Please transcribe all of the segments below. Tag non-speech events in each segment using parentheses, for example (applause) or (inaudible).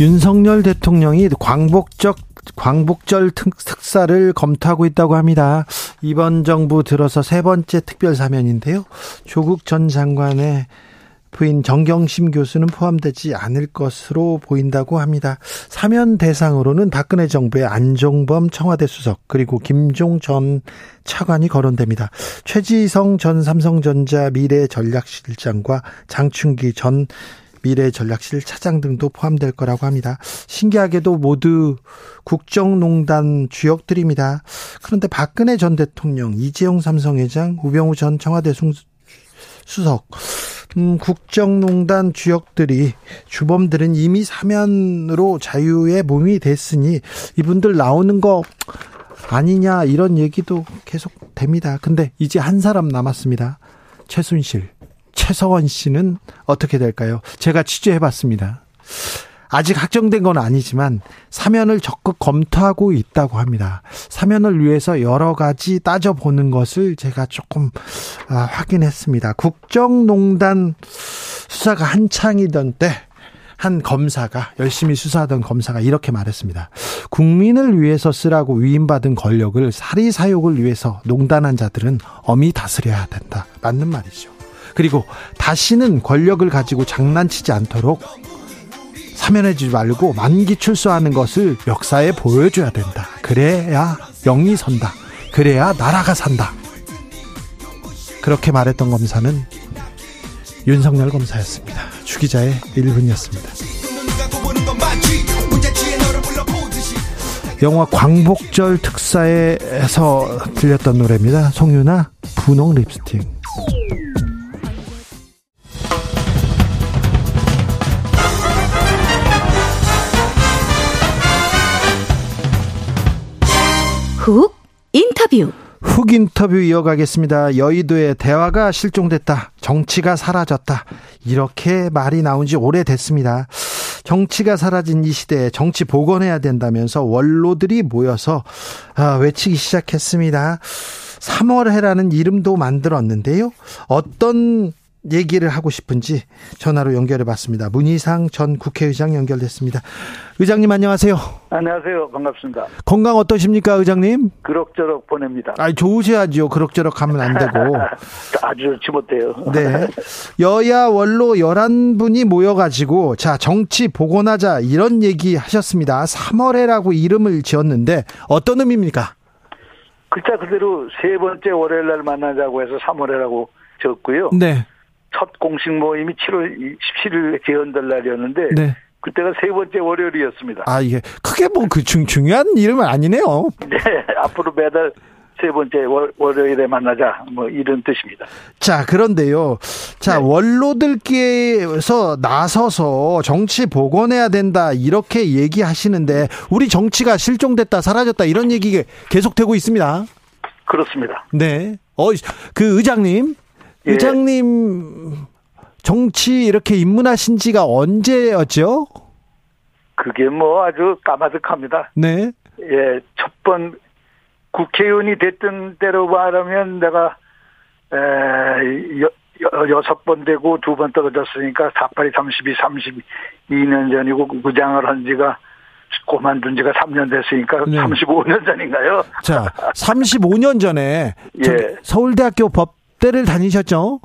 윤석열 대통령이 광복적 광복절 특사를 검토하고 있다고 합니다. 이번 정부 들어서 세 번째 특별 사면인데요. 조국 전 장관의 부인 정경심 교수는 포함되지 않을 것으로 보인다고 합니다. 사면 대상으로는 박근혜 정부의 안종범 청와대 수석 그리고 김종 전 차관이 거론됩니다. 최지성 전 삼성전자 미래전략실장과 장충기 전 미래전략실 차장 등도 포함될 거라고 합니다. 신기하게도 모두 국정농단 주역들입니다. 그런데 박근혜 전 대통령, 이재용 삼성회장, 우병우 전 청와대 수석 음, 국정농단 주역들이 주범들은 이미 사면으로 자유의 몸이 됐으니 이분들 나오는 거 아니냐 이런 얘기도 계속 됩니다. 근데 이제 한 사람 남았습니다. 최순실, 최서원 씨는 어떻게 될까요? 제가 취재해 봤습니다. 아직 확정된 건 아니지만 사면을 적극 검토하고 있다고 합니다. 사면을 위해서 여러 가지 따져보는 것을 제가 조금 아, 확인했습니다. 국정농단 수사가 한창이던 때 한 검사가 열심히 수사하던 검사가 이렇게 말했습니다. 국민을 위해서 쓰라고 위임받은 권력을 사리사욕을 위해서 농단한 자들은 엄히 다스려야 된다. 맞는 말이죠. 그리고 다시는 권력을 가지고 장난치지 않도록 사면해주지 말고 만기 출소하는 것을 역사에 보여줘야 된다. 그래야 영이 선다. 그래야 나라가 산다. 그렇게 말했던 검사는 윤석열 검사였습니다. 주기자의 1분이었습니다. 영화 광복절 특사에서 들렸던 노래입니다. 송유나 분홍 립스틱. 훅 인터뷰. 훅 인터뷰 이어가겠습니다. 여의도에 대화가 실종됐다. 정치가 사라졌다. 이렇게 말이 나온 지 오래됐습니다. 정치가 사라진 이 시대에 정치 복원해야 된다면서 원로들이 모여서 아, 외치기 시작했습니다. 3월 해라는 이름도 만들었는데요. 어떤 얘기를 하고 싶은지 전화로 연결해 봤습니다. 문희상 전 국회의장 연결됐습니다. 의장님 안녕하세요. 안녕하세요. 반갑습니다. 건강 어떠십니까, 의장님? 그럭저럭 보냅니다. 아, 좋으셔야죠. 그럭저럭 하면 안 되고. (laughs) 아주 좋지 못해요. 네. 여야 원로 11분이 모여 가지고 자, 정치 복원하자 이런 얘기 하셨습니다. 3월에라고 이름을 지었는데 어떤 의미입니까? 글자 그대로 세 번째 월요일 날 만나자고 해서 3월에라고 적고요. 네. 첫 공식 모임이 7월 17일 개헌될 날이었는데 네. 그때가 세 번째 월요일이었습니다. 아, 이게 크게 뭐 그 중요한 이름은 아니네요. 네, 앞으로 매달 세 번째 월, 월요일에 만나자 뭐 이런 뜻입니다. 자, 그런데요. 자, 네. 원로들께서 나서서 정치 복원해야 된다 이렇게 얘기하시는데 우리 정치가 실종됐다 사라졌다 이런 얘기 계속되고 있습니다. 그렇습니다. 네. 어, 그 의장님, 예. 의장님 정치 이렇게 입문하신 지가 언제였죠? 그게 뭐 아주 까마득합니다. 네. 예, 첫 번 국회의원이 됐던 때로 말하면 내가 에, 여, 여, 여섯 번 되고 두 번 떨어졌으니까 48이 32, 32년 전이고 구장을 한 지가 그만둔 지가 3년 됐으니까 네. 35년 전인가요? 자, 35년 전에 (laughs) 예. 서울대학교 법 대를 다니셨죠?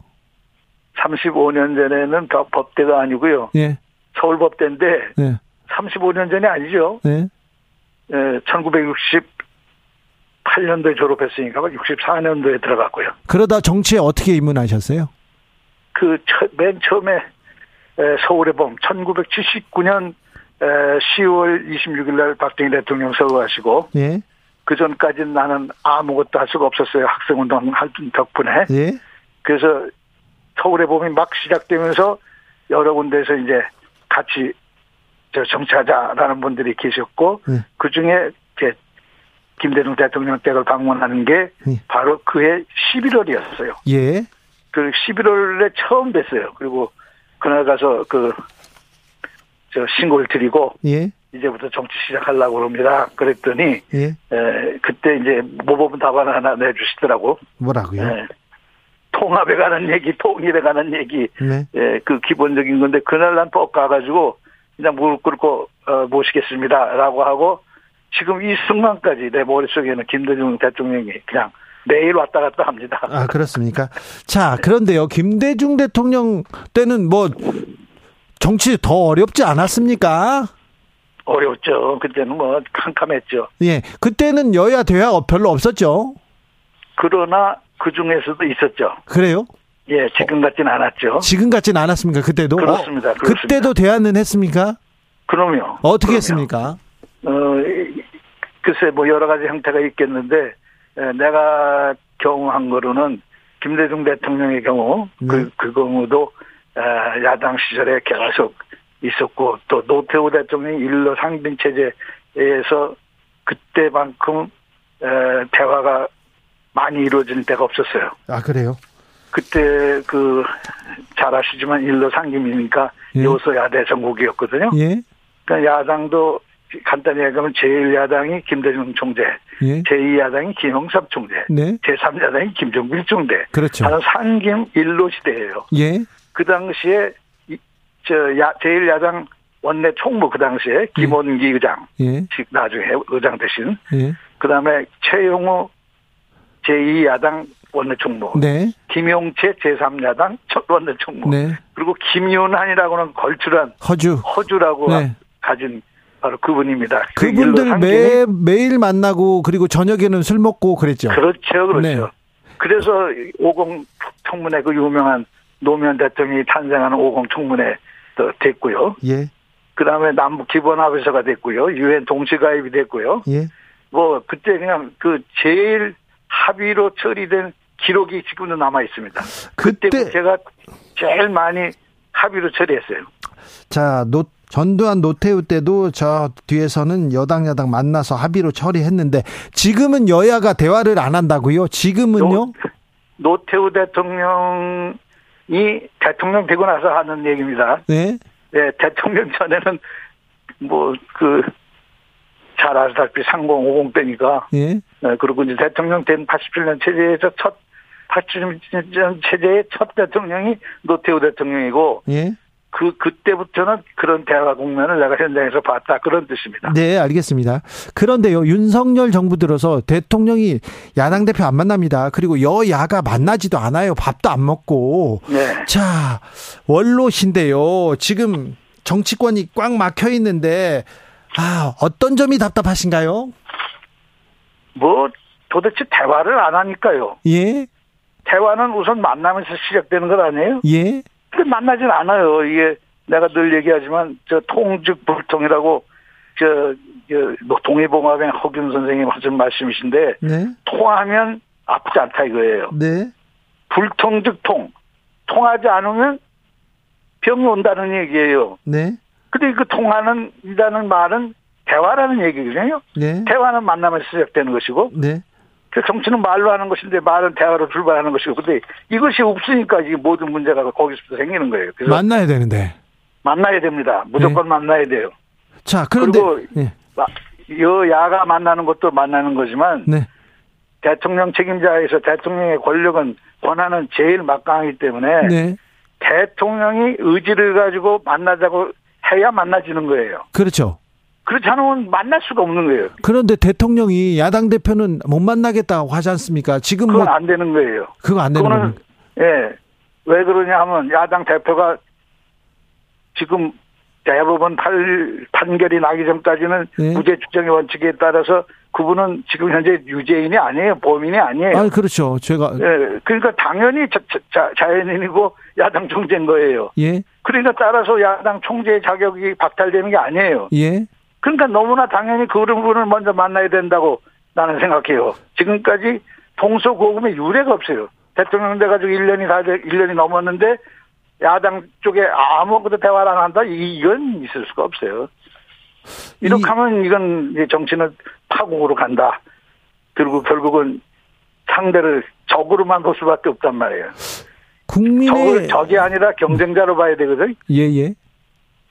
35년 전에는 법- 법대가 아니고요. 예. 서울법대인데 네. 35년 전이 아니죠. 네. 예, 1968년도에 졸업했으니까 64년도에 들어갔고요. 그러다 정치에 어떻게 입문하셨어요? 그 맨 처음에 에, 서울의 봄 1979년 10월 26일 날 박정희 대통령 서거하시고 예. 그 전까지는 나는 아무것도 할 수가 없었어요. 학생운동 할 덕분에. 예. 그래서 서울의 봄이 막 시작되면서 여러 군데에서 이제 같이 저 정치하자라는 분들이 계셨고 네. 그 중에 이제 김대중 대통령 댁을 방문하는 게 네. 바로 그해 11월이었어요. 예. 그 11월에 처음 뵀어요. 그리고 그날 가서 그 저 신고를 드리고 예. 이제부터 정치 시작하려고 합니다. 그랬더니 예. 에, 그때 이제 모범 답안 하나 내주시더라고. 뭐라고요? 예. 통합에 관한 얘기, 통일에 관한 얘기, 네. 예, 그 기본적인 건데 그날 난 뻑 가가지고 그냥 무릎 꿇고 어, 모시겠습니다라고 하고 지금 이 순간까지 내 머릿속에는 김대중 대통령이 그냥 매일 왔다 갔다 합니다. 아, 그렇습니까? 자, 그런데요. 김대중 대통령 때는 뭐 정치 더 어렵지 않았습니까? 어려웠죠. 그때는 뭐 캄캄했죠. 예. 그때는 여야 대화 별로 없었죠. 그러나 그 중에서도 있었죠. 그래요? 예, 지금 같진 않았죠. 지금 같진 않았습니까? 그때도? 그렇습니다. 어, 그렇습니다. 그때도 대화는 했습니까? 그럼요. 어떻게 그럼요. 했습니까? 어, 이- 글쎄 뭐 여러 가지 형태가 있겠는데 에, 내가 경험한 거로는 김대중 대통령의 경우 네. 그, 그 경우도 에, 야당 시절에 계속 있었고 또 노태우 대통령이 일로 상빈 체제에서 그때만큼 에, 대화가 많이 이루어질 때가 없었어요. 아, 그래요? 그때 그 잘 아시지만 일로 상김이니까 예. 요소야대 전국이었거든요. 예. 그러니까 야당도 간단히 얘기하면 제1야당이 김대중 총재, 예. 제2야당이 김영삼 총재, 네. 제3야당이 김정길 총재. 그렇죠. 하는 상김 일로 시대예요. 예. 그 당시에 이- 저 야, 제1야당 원내 총무 그 당시에 김원기 의장, 예. 즉 나중에 의장 대신 예. 그 다음에 최용우 제2야당 원내 총무, 네. 김용채 제3야당 첫 원내 총무, 네. 그리고 김윤한이라고는 걸출한 허주. 허주라고 네. 가진 바로 그분입니다. 그 그분들 매, 매일 만나고 그리고 저녁에는 술 먹고 그랬죠. 그렇죠, 그렇죠. 네. 그래서 50 청문회 그 유명한 노무현 대통령이 탄생하는 50 청문회 도 됐고요. 예. 그 다음에 남북 기본합의서가 됐고요. 유엔 동시가입이 됐고요. 예. 뭐 그때 그냥 그 제일 합의로 처리된 기록이 지금도 남아 있습니다. 그때 그때 제가 제일 많이 합의로 처리했어요. 자, 노, 전두환 노태우 때도 저 뒤에서는 여당 야당 만나서 합의로 처리했는데 지금은 여야가 대화를 안 한다고요? 지금은요? 노, 노태우 대통령 이 대통령 되고 나서 하는 얘기입니다. 네. 예, 대통령 전에는 뭐 그 잘 아시다시피 3050 때니까 예. 예, 그리고 이제 대통령 된 87년 체제에서 첫 87년 체제의 첫 대통령이 노태우 대통령이고 예. 그 그때부터는 그런 대화 국면을 내가 현장에서 봤다 그런 뜻입니다. 네, 알겠습니다. 그런데요, 윤석열 정부 들어서 대통령이 야당 대표 안 만납니다. 그리고 여야가 만나지도 않아요. 밥도 안 먹고. 네. 자, 원로신데요. 지금 정치권이 꽉 막혀 있는데, 아, 어떤 점이 답답하신가요? 뭐 도대체 대화를 안 하니까요. 예, 대화는 우선 만나면서 시작되는 것 아니에요? 예, 근데 만나진 않아요. 이게 내가 늘 얘기하지만 저 통즉 불통이라고 저, 저뭐 동해봉합의 허균 선생님 하신 말씀이신데 네, 통하면 아프지 않다 이거예요. 네, 불통 즉 통. 통하지 않으면 병이 온다는 얘기예요. 네, 근데 그 통하는 이라는 말은 대화라는 얘기거든요. 네, 대화는 만나면서 시작되는 것이고 네. 그 정치는 말로 하는 것인데 말은 대화로 출발하는 것이고 근데 이것이 없으니까 이 모든 문제가 거기서부터 생기는 거예요. 그래서 만나야 되는데. 만나야 됩니다. 무조건 만나야 돼요. 자, 그런데, 그리고 예, 마- 여야가 만나는 것도 만나는 거지만 네, 대통령 책임자에서 대통령의 권력은 권한은 제일 막강하기 때문에 네, 대통령이 의지를 가지고 만나자고 해야 만나지는 거예요. 그렇죠. 그렇지 않으면 만날 수가 없는 거예요. 그런데 대통령이 야당 대표는 못 만나겠다고 하지 않습니까? 지금 뭐, 그건 안 되는 거예요. 그거 안 되는 겁니다. 예. 왜 그러냐 하면 야당 대표가 지금 대법원 판, 판결이 나기 전까지는 네. 무죄 추정의 원칙에 따라서 그분은 지금 현재 유죄인이 아니에요. 범인이 아니에요. 아, 그렇죠. 제가, 예. 그러니까 당연히 자, 자, 자연인이고 야당 총재인 거예요. 예, 그러니까 따라서 야당 총재의 자격이 박탈되는 게 아니에요. 예, 그러니까 너무나 당연히 그런 분을 먼저 만나야 된다고 나는 생각해요. 지금까지 동서고금의 유례가 없어요. 대통령 돼가지고 1년이 다, 1년이 넘었는데 야당 쪽에 아무것도 대화를 안 한다? 이건 있을 수가 없어요. 이렇게 이- 하면 이건 정치는 파국으로 간다. 그리고 결국은 상대를 적으로만 볼 수밖에 없단 말이에요. 국민의 적을 적이 아니라 경쟁자로 봐야 되거든. 예예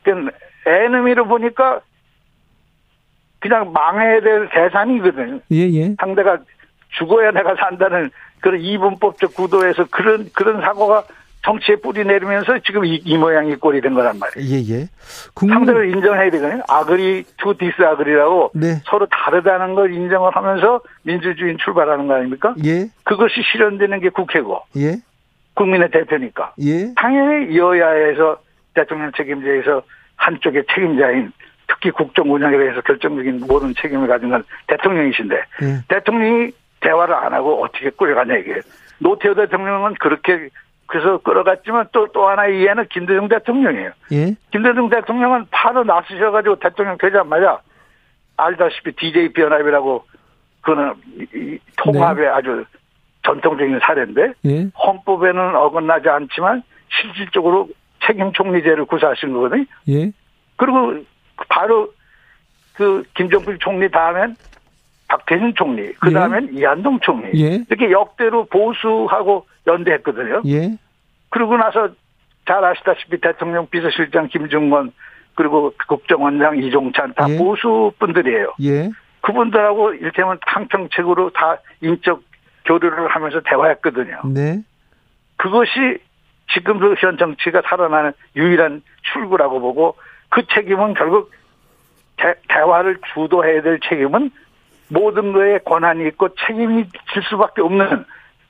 그러니까 enemy로 보니까 그냥 망해야 될 대상이거든. 예 예 상대가 죽어야 내가 산다는 그런 이분법적 구도에서 그런 그런 사고가 정치에 뿌리 내리면서 지금 이, 이 모양 이 꼴이 된 거란 말이에요. 예 예 국민 상대를 인정해야 되거든요. agree to disagree라고 네. 서로 다르다는 걸 인정을 하면서 민주주의 출발하는 거 아닙니까? 예 그것이 실현되는 게 국회고 예, 국민의 대표니까 예, 당연히 여야에서 대통령 책임자에서 한쪽의 책임자인 특히 국정 운영에 대해서 결정적인 모든 책임을 가진 건 대통령이신데 예. 대통령이 대화를 안 하고 어떻게 끌어가냐 이게 노태우 대통령은 그렇게 그래서 끌어갔지만 또 또 하나의 이해는 김대중 대통령이에요. 예, 김대중 대통령은 바로 나서셔가지고 대통령 되자마자 알다시피 DJP 연합이라고 그는 통합의 아주 전통적인 사례인데 예, 헌법에는 어긋나지 않지만 실질적으로 책임 총리제를 구사하신 거거든요. 예, 그리고 바로 그 김정필 총리 다음엔 박태준 총리, 그 다음엔 이한동 총리 예. 이렇게 역대로 보수하고 연대했거든요. 예, 그러고 나서 잘 아시다시피 대통령 비서실장 김중건 그리고 국정원장 이종찬 다 예. 보수 분들이에요. 예, 그분들하고 일테면 탕평책으로 다 인적 교류를 하면서 대화했거든요. 네, 그것이 지금도 현 정치가 살아나는 유일한 출구라고 보고 그 책임은 결국 대, 대화를 주도해야 될 책임은 모든 거에 권한이 있고 책임이 질 수밖에 없는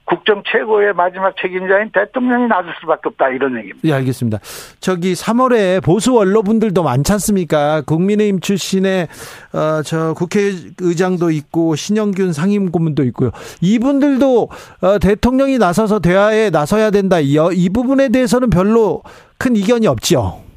국정 최고의 마지막 책임자인 대통령이 나설 수밖에 없다 이런 얘기입니다. 예, 알겠습니다. 저기 3월에 보수 언론분들도 많지 않습니까? 국민의힘 출신의 어, 저 국회의장도 있고 신영균 상임고문도 있고요. 이분들도 어, 대통령이 나서서 대화에 나서야 된다. 이, 이 부분에 대해서는 별로 큰 이견이 없지요.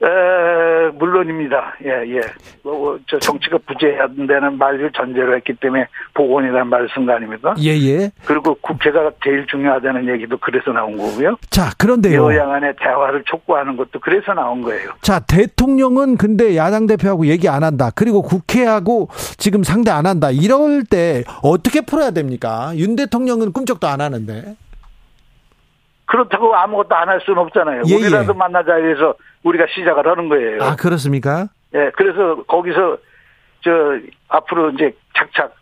에, 물론입니다. 예, 예. 뭐, 뭐, 저 정치가 부재해야 된다는 말을 전제로 했기 때문에 복원이라는 거 아닙니까? 예, 예. 그리고 국회가 제일 중요하다는 얘기도 그래서 나온 거고요. 자, 그런데요. 여야 간의 대화를 촉구하는 것도 그래서 나온 거예요. 자, 대통령은 근데 야당 대표하고 얘기 안 한다. 그리고 국회하고 지금 상대 안 한다. 이럴 때 어떻게 풀어야 됩니까? 윤 대통령은 꿈쩍도 안 하는데. 그렇다고 아무것도 안 할 수는 없잖아요. 예, 우리라도 예. 만나자 해서 우리가 시작을 하는 거예요. 아, 그렇습니까? 예, 그래서 거기서 저 앞으로 이제 착착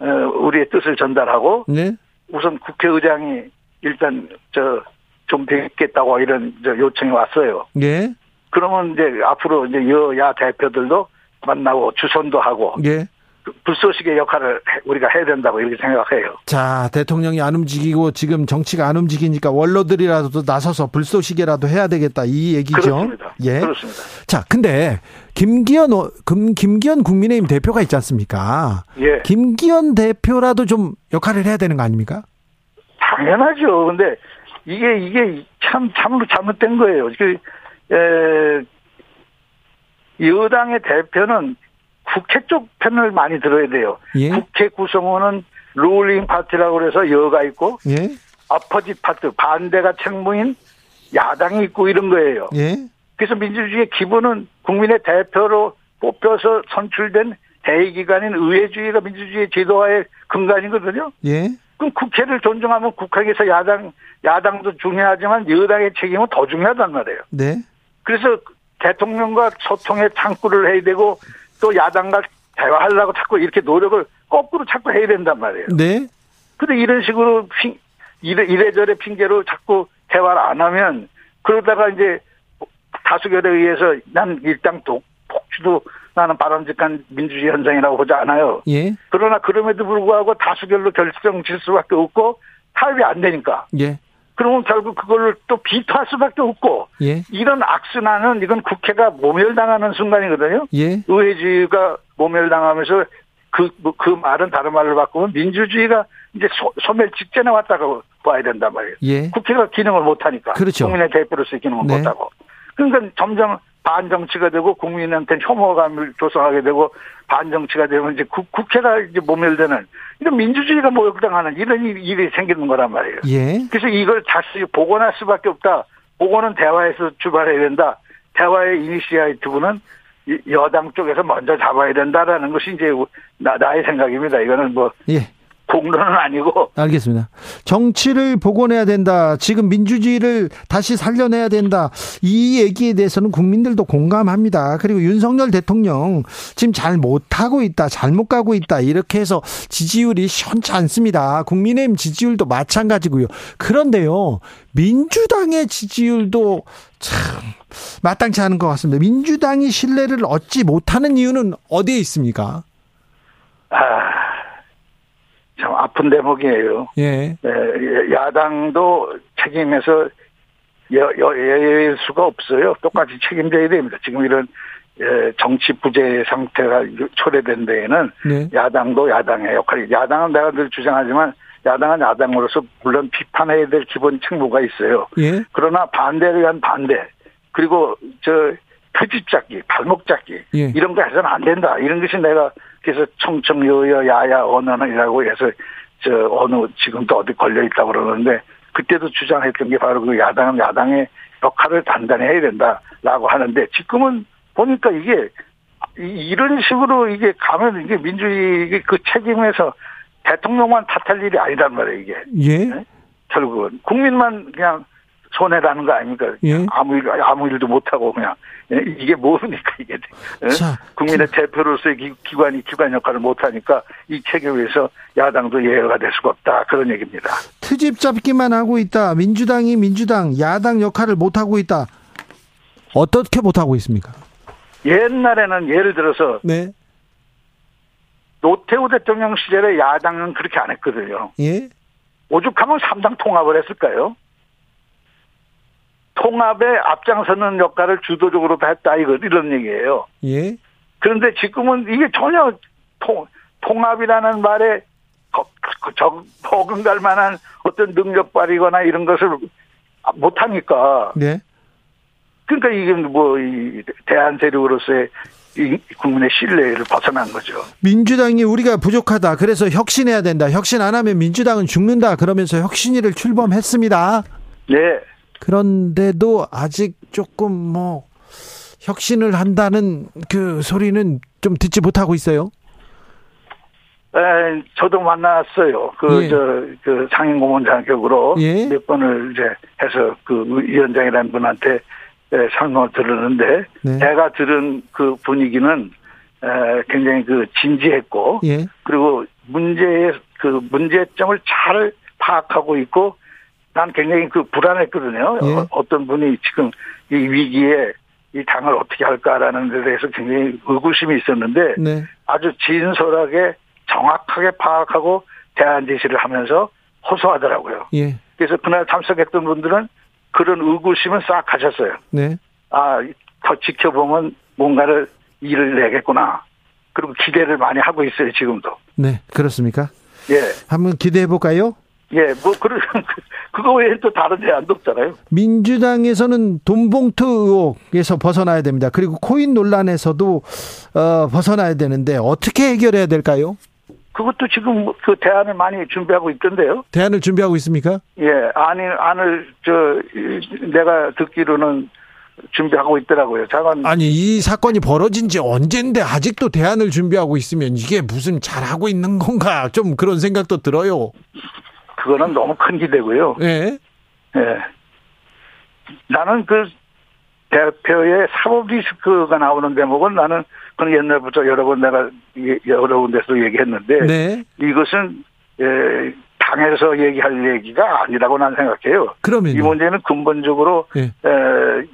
어, 우리의 뜻을 전달하고 네. 우선 국회의장이 일단 저좀 뵙겠다고 이런 저 요청이 왔어요. 예. 그러면 이제 앞으로 이제 여야 대표들도 만나고 주선도 하고 예. 그 불쏘시개 역할을 해- 우리가 해야 된다고 이렇게 생각해요. 자, 대통령이 안 움직이고 지금 정치가 안 움직이니까 원로들이라도 나서서 불쏘시개라도 해야 되겠다. 이 얘기죠. 그렇습니다. 예. 그렇습니다. 자, 근데 김기현 어- 금 김기현 국민의힘 대표가 있지 않습니까? 예. 김기현 대표라도 좀 역할을 해야 되는 거 아닙니까? 당연하죠. 근데 이게 이게 참 참으로 잘못된 거예요. 그 에, 여당의 대표는 국회 쪽 편을 많이 들어야 돼요. 예. 국회 구성원은 룰링 파티라고 그래서 여가 있고 예. 어퍼짓 파트 반대가 책무인 야당이 있고 이런 거예요. 예. 그래서 민주주의의 기본은 국민의 대표로 뽑혀서 선출된 대의기관인 의회주의가 민주주의 제도화의 근간이거든요. 예. 그럼 국회를 존중하면 국회에서 야당 야당도 중요하지만 여당의 책임은 더 중요하단 말이에요. 네. 그래서 대통령과 소통의 창구를 해야 되고 또 야당과 대화하려고 자꾸 이렇게 노력을 거꾸로 자꾸 해야 된단 말이에요. 네. 근데 이런 식으로 핑, 이래, 이래저래 핑계로 자꾸 대화를 안 하면 그러다가 이제 다수결에 의해서 난 일당 독, 폭주도 나는 바람직한 민주주의 현상이라고 보지 않아요. 예. 그러나 그럼에도 불구하고 다수결로 결정 질 수밖에 없고 타협이 안 되니까 예. 그러면 결국 그걸 또 비토할 수밖에 없고 예. 이런 악순환은 이건 국회가 모멸당하는 순간이거든요. 예. 의회주의가 모멸당하면서 그, 뭐 그 말은 다른 말로 바꾸면 민주주의가 이제 소, 소멸 직전에 왔다고 봐야 된단 말이에요. 예. 국회가 기능을 못하니까. 그렇죠. 국민의 대표로서 기능을 네. 못하고. 그러니까 점점 반정치가 되고 국민한테 혐오감을 조성하게 되고 반정치가 되면 이제 국, 국회가 이제 모멸되는 이런 민주주의가 모욕당하는 이런 일이, 생기는 거란 말이에요. 예. 그래서 이걸 다시 복원할 수밖에 없다. 그거는 대화에서 출발해야 된다. 대화의 이니시아이티브는 여당 쪽에서 먼저 잡아야 된다라는 것이 이제 나, 나의 생각입니다. 이거는 뭐 예. 공론은 아니고 알겠습니다. 정치를 복원해야 된다. 지금 민주주의를 다시 살려내야 된다. 이 얘기에 대해서는 국민들도 공감합니다. 그리고 윤석열 대통령 지금 잘 못하고 있다. 잘못 가고 있다. 이렇게 해서 지지율이 시원치 않습니다. 국민의힘 지지율도 마찬가지고요. 그런데요. 민주당의 지지율도 참 마땅치 않은 것 같습니다. 민주당이 신뢰를 얻지 못하는 이유는 어디에 있습니까? 아, 참 아픈 대목이에요. 예. 예, 야당도 책임에서 여, 여, 여 수가 없어요. 똑같이 책임져야 됩니다. 지금 이런 예, 정치 부재 상태가 초래된 데에는 네. 야당도 야당의 역할이 야당은 내가 늘 주장하지만 야당은 야당으로서 물론 비판해야 될 기본 책무가 있어요. 예. 그러나 반대를 위한 반대 그리고 저 표집 잡기, 발목 잡기 예. 이런 거 해서는 안 된다. 이런 것이 내가 그래서 청청여여 야야 언어는이라고 해서 저 어느 지금도 어디 걸려 있다고 그러는데 그때도 주장했던 게 바로 그 야당은 야당의 역할을 단단히 해야 된다라고 하는데 지금은 보니까 이게 이- 이런 식으로 이게 가면 이게 민주주의 그 책임에서 대통령만 탓할 일이 아니란 말이에요 이게 예. 결국은 국민만 그냥 손해라는 거 아닙니까? 예. 아무 일 아무 일도 못 하고 그냥 예? 이게 뭡니까 이게 예? 자, 국민의 대표로서의 기, 기관이 기관 역할을 못 하니까 이 체계에서 야당도 예외가 될 수가 없다 그런 얘기입니다. 트집 잡기만 하고 있다. 민주당이 민주당, 야당 역할을 못 하고 있다. 어떻게 못 하고 있습니까? 옛날에는 예를 들어서 네. 노태우 대통령 시절에 야당은 그렇게 안 했거든요. 예. 오죽하면 삼당 통합을 했을까요? 통합에 앞장서는 역할을 주도적으로 다 했다 이거 이런 얘기예요. 예. 그런데 지금은 이게 전혀 통, 통합이라는 말에 버금갈 만한 어떤 능력 발휘거나 이런 것을 못 하니까. 네. 그러니까 이게 뭐, 이 대한 세력으로서의 이 국민의 신뢰를 벗어난 거죠. 민주당이 우리가 부족하다. 그래서 혁신해야 된다. 혁신 안 하면 민주당은 죽는다. 그러면서 혁신위를 출범했습니다. 네. 그런데도 아직 조금 뭐 혁신을 한다는 그 소리는 좀 듣지 못하고 있어요. 에, 저도 만났어요. 그, 예. 저, 그 상임고문 자격으로 예. 몇 번을 이제 해서 그 위원장이라는 분한테 에, 설명을 들었는데 네. 제가 들은 그 분위기는 에, 굉장히 그 진지했고 예. 그리고 문제의 그 문제점을 잘 파악하고 있고 난 굉장히 그 불안했거든요. 예. 어, 어떤 분이 지금 이 위기에 이 당을 어떻게 할까라는 데 대해서 굉장히 의구심이 있었는데 네. 아주 진솔하게 정확하게 파악하고 대안 제시를 하면서 호소하더라고요. 예. 그래서 그날 참석했던 분들은 그런 의구심은 싹 가셨어요. 네. 아, 더 지켜보면 뭔가를 일을 내겠구나. 그리고 기대를 많이 하고 있어요, 지금도. 네. 그렇습니까? 예. 한번 기대해 볼까요? 예, 뭐, 그런, 그거 외에 또 다른 제안도 없잖아요. 민주당에서는 돈봉투 의혹에서 벗어나야 됩니다. 그리고 코인 논란에서도 어, 벗어나야 되는데 어떻게 해결해야 될까요? 그것도 지금 그 대안을 많이 준비하고 있던데요. 대안을 준비하고 있습니까? 예, 안이, 안을, 저, 이, 내가 듣기로는 준비하고 있더라고요. 작은, 아니 이 사건이 벌어진 지 언젠데 아직도 대안을 준비하고 있으면 이게 무슨 잘하고 있는 건가 좀 그런 생각도 들어요. 그거는 너무 큰 기대고요. 예. 예. 나는 그 대표의 사법 리스크가 나오는 대목은 나는 그건 옛날부터 여러 번 내가 이- 여러 군데서 얘기했는데 네. 이것은 예, 당에서 얘기할 얘기가 아니라고 난 생각해요. 그러면 이 문제는 근본적으로 예. 에,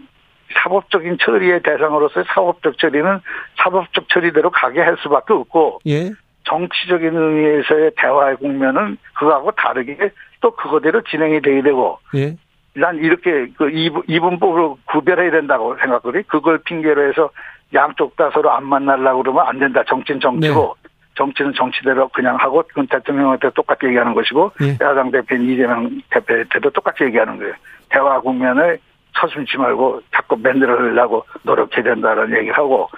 사법적인 처리의 대상으로서의 사법적 처리는 사법적 처리대로 가게 할 수밖에 없고 예. 정치적인 의미에서의 대화의 국면은 그거하고 다르게 또 그거대로 진행이 돼야 되고 예. 난 이렇게 그 이분, 이분법으로 구별해야 된다고 생각하거든요. 그걸 핑계로 해서 양쪽 다 서로 안 만나려고 그러면 안 된다. 정치는 정치고 정치는 정치대로 그냥 하고 그건 대통령한테 똑같이 얘기하는 것이고 예. 야당 대표인 이재명 대표한테도 똑같이 얘기하는 거예요. 대화 국면을 서슴지 말고 자꾸 만들어내려고 노력해야 된다는 얘기를 하고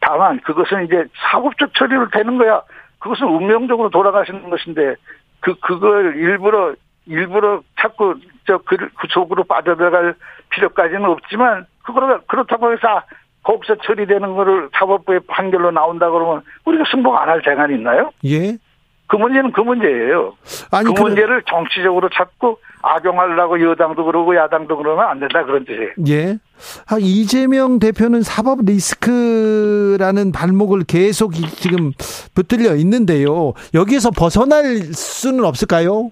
다만 그것은 이제 사법적 처리로 되는 거야. 그것은 운명적으로 돌아가시는 것인데 그 그걸 일부러 일부러 자꾸 저 그, 그 속으로 빠져들어갈 필요까지는 없지만 그거를 그렇다고 해서 거기서 처리되는 거를 사법부의 판결로 나온다 그러면 우리가 승복 안할 재간이 있나요? 예. 그 문제는 그 문제예요. 아니, 그 문제를 정치적으로 자꾸 악용하려고 여당도 그러고 야당도 그러면 안 된다 그런 뜻이에요. 예. 아, 이재명 대표는 사법 리스크라는 발목을 계속 이- 지금 붙들려 있는데요. 여기에서 벗어날 수는 없을까요?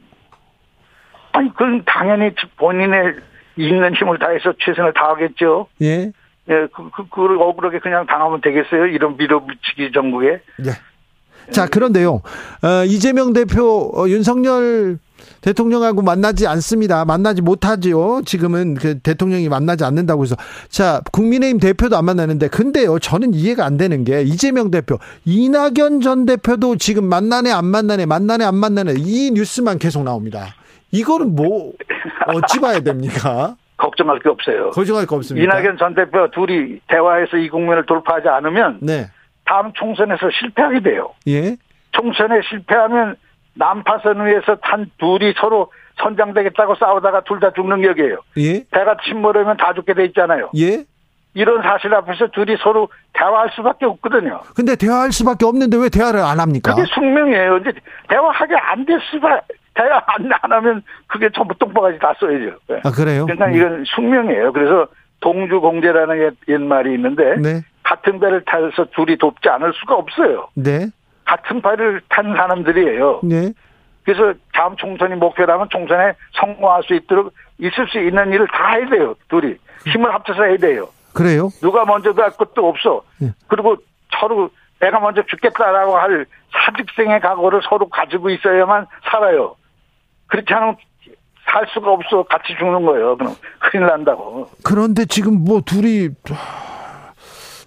아니 그건 당연히 본인의 있는 힘을 다해서 최선을 다하겠죠. 예. 예, 그, 그, 그걸 억울하게 그냥 당하면 되겠어요? 이런 밀어붙이기 정부에. 예. 자, 그런데요. 어, 이재명 대표 어, 윤석열 대통령하고 만나지 않습니다. 만나지 못하지요. 지금은 그 대통령이 만나지 않는다고 해서 자 국민의힘 대표도 안 만나는데 근데요 저는 이해가 안 되는 게 이재명 대표 이낙연 전 대표도 지금 만나네 안 만나네 만나네 안 만나네 이 뉴스만 계속 나옵니다. 이거는 뭐 어찌 봐야 됩니까? (laughs) 걱정할 게 없어요. 거짓말 거 없습니다. 이낙연 전 대표 둘이 대화해서 이 국면을 돌파하지 않으면 네. 다음 총선에서 실패하게 돼요. 예. 총선에 실패하면 난파선 위에서 한 둘이 서로 선장되겠다고 싸우다가 둘 다 죽는 격이에요. 예. 배가 침몰하면 다 죽게 돼 있잖아요. 예. 이런 사실 앞에서 둘이 서로 대화할 수밖에 없거든요. 근데 대화할 수밖에 없는데 왜 대화를 안 합니까? 그게 숙명이에요. 이제 대화하게 안 됐으면 대화 안, 안 하면 그게 전부 똥바가지 다 써야죠. 네. 아 그래요? 그러니까 이건 숙명이에요. 그래서 동주공제라는 옛, 옛말이 있는데 네. 같은 배를 타서 둘이 돕지 않을 수가 없어요. 네. 같은 배를 탄 사람들이에요. 네. 그래서 다음 총선이 목표라면 총선에 성공할 수 있도록 있을 수 있는 일을 다 해야 돼요. 둘이 힘을 합쳐서 해야 돼요. 그래요? 누가 먼저 갈 것도 없어. 예. 그리고 서로 내가 먼저 죽겠다라고 할 사직생의 각오를 서로 가지고 있어야만 살아요. 그렇지 않으면 살 수가 없어. 같이 죽는 거예요. 그럼 큰일 난다고. 그런데 지금 뭐 둘이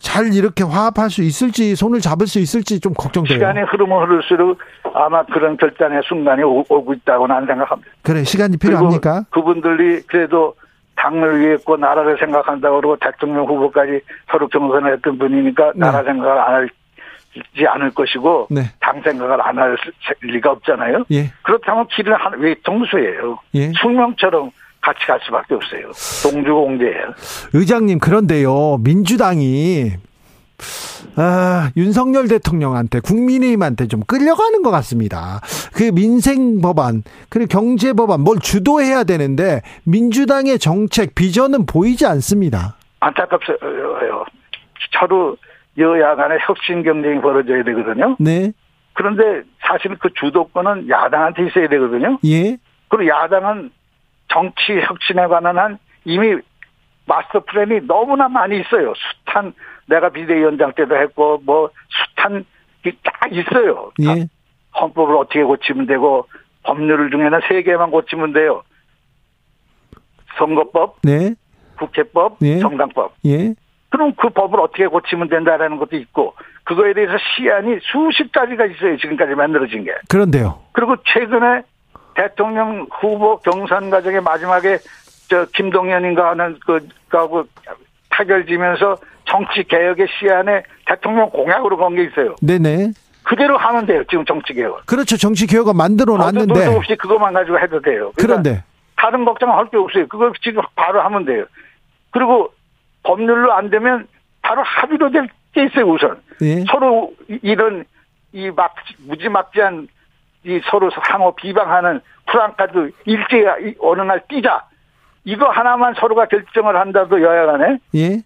잘 이렇게 화합할 수 있을지 손을 잡을 수 있을지 좀 걱정돼요. 시간이 흐르면 흐를수록 아마 그런 결단의 순간이 오, 고 있다고 나는 생각합니다. 그래 시간이 필요합니까? 그분들이 그래도 당을 위했고 나라를 생각한다고 그러고 대통령 후보까지 서로 경선을 했던 분이니까 네. 나라 생각을 안 할지 않을 것이고 네. 당 생각을 안 할 리가 없잖아요. 예. 그렇다면 길은 한 외통수예요. 예. 숙명처럼 같이 갈 수밖에 없어요. 동주공제예요. 의장님 그런데요 민주당이 아, 윤석열 대통령한테 국민의힘한테 좀 끌려가는 것 같습니다. 그 민생 법안 그리고 경제 법안 뭘 주도해야 되는데 민주당의 정책 비전은 보이지 않습니다. 안타깝어요. 서로 여야 간의 혁신 경쟁이 벌어져야 되거든요. 네, 그런데 사실 그 주도권은 야당한테 있어야 되거든요. 예, 그리고 야당은 정치 혁신에 관한 한 이미 마스터 플랜이 너무나 많이 있어요. 숱한 내가 비대위원장 때도 했고 뭐 숱한 게딱 있어요. 예, 헌법을 어떻게 고치면 되고 법률 중에는 세 개만 고치면 돼요. 선거법, 네, 국회법, 예. 정당법. 예, 그럼 그 법을 어떻게 고치면 된다라는 것도 있고 그거에 대해서 시안이 수십 가지가 있어요. 지금까지 만들어진 게. 그런데요. 그리고 최근에 대통령 후보 경선 과정의 마지막에 저 김동연인가 하는 그 하고 타결지면서 정치 개혁의 시안에 대통령 공약으로 건 게 있어요. 네네. 그대로 하면 돼요. 지금 정치 개혁. 그렇죠. 정치 개혁을 만들어 놨는데. 도 없이 그것만 가지고 해도 돼요. 그러니까 그런데. 다른 걱정 할 게 없어요. 그걸 지금 바로 하면 돼요. 그리고 법률로 안 되면 바로 합의로 될 게 있어요. 우선 예. 서로 이- 이런 이 막 무지막지한 이 서로 상호 비방하는 프랑카드 일제히 어느 날 뛰자 이거 하나만 서로가 결정을 한다도 여야 간에 예.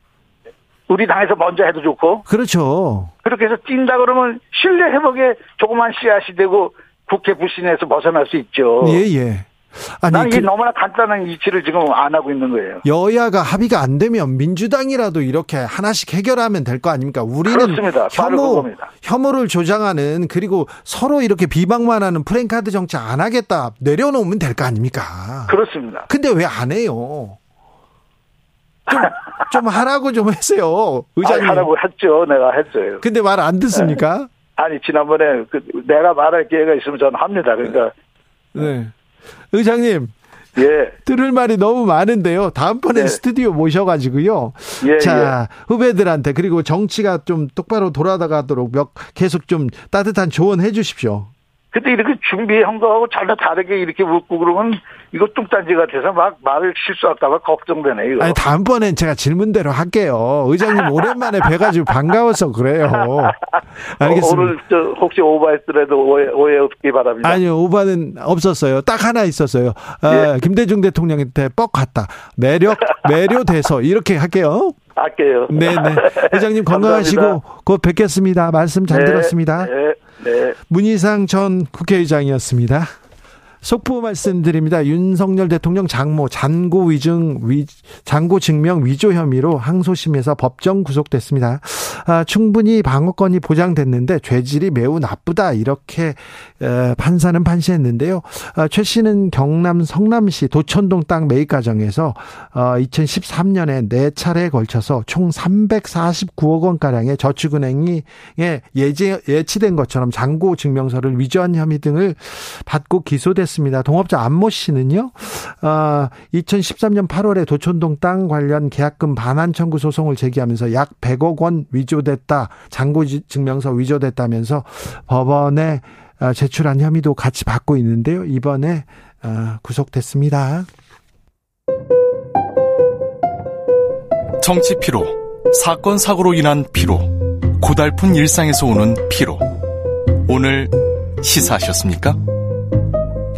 우리 당에서 먼저 해도 좋고 그렇죠. 그렇게 해서 뛴다 그러면 신뢰 회복에 조그만 씨앗이 되고 국회 불신에서 벗어날 수 있죠. 예, 예. 아니, 나는 이게 그 너무나 간단한 이치를 지금 안 하고 있는 거예요. 여야가 합의가 안 되면 민주당이라도 이렇게 하나씩 해결하면 될 거 아닙니까? 우리는 그렇습니다. 혐오. 혐오를 조장하는 그리고 서로 이렇게 비방만 하는 프랭카드 정치 안 하겠다 내려놓으면 될 거 아닙니까? 그렇습니다. 근데 왜 안 해요? 좀, 좀 하라고 좀 하세요. 의장님. 아니, 하라고 했죠. 내가 했어요. 근데 말 안 듣습니까? 아니 지난번에 그 내가 말할 기회가 있으면 저는 합니다. 그러니까 네. 의장님, 예. 들을 말이 너무 많은데요. 다음번에 네. 스튜디오 모셔가지고요. 예, 자, 후배들한테 그리고 정치가 좀 똑바로 돌아가도록 몇 계속 좀 따뜻한 조언 해 주십시오. 근데 이렇게 준비한 거하고 전혀 다르게 이렇게 묻고 그러면 이거 뚱딴지 같아서 막 말을 실수할까봐 걱정되네, 이거. 아니, 다음번엔 제가 질문대로 할게요. 의장님 (laughs) 오랜만에 뵈가지고 반가워서 그래요. 알겠습니다. 오늘 저 혹시 오버했더라도 오해, 오해 없기 바랍니다. 아니요, 오바는 없었어요. 딱 하나 있었어요. 아, 예. 김대중 대통령한테 뻑 갔다. 매력, 매료돼서. 이렇게 할게요. 할게요. (laughs) 네네. 회장님 건강하시고 감사합니다. 곧 뵙겠습니다. 말씀 잘 네, 들었습니다. 네, 네. 문희상 전 국회의장이었습니다. 속보 말씀드립니다. 윤석열 대통령 장모 잔고 위증 위 잔고 증명 위조 혐의로 항소심에서 법정 구속됐습니다. 아, 충분히 방어권이 보장됐는데 죄질이 매우 나쁘다 이렇게 에, 판사는 판시했는데요. 아, 최 씨는 경남 성남시 도천동 땅 매입 과정에서 어, 2013년에 네 차례에 걸쳐서 총 349억 원 가량의 저축은행이 예, 예제, 예치된 것처럼 잔고 증명서를 위조한 혐의 등을 받고 기소됐 습니다. 동업자 안모 씨는요, 어, 2013년 8월에 도촌동 땅 관련 계약금 반환 청구 소송을 제기하면서 약 100억 원 위조됐다, 지- 증명서 위조됐다면서 법원에 어, 제출한 혐의도 같이 받고 있는데요. 이번에 어, 구속됐습니다. 정치 피로, 사건 사고로 인한 피로, 고달픈 일상에서 오는 피로. 오늘 시사하셨습니까?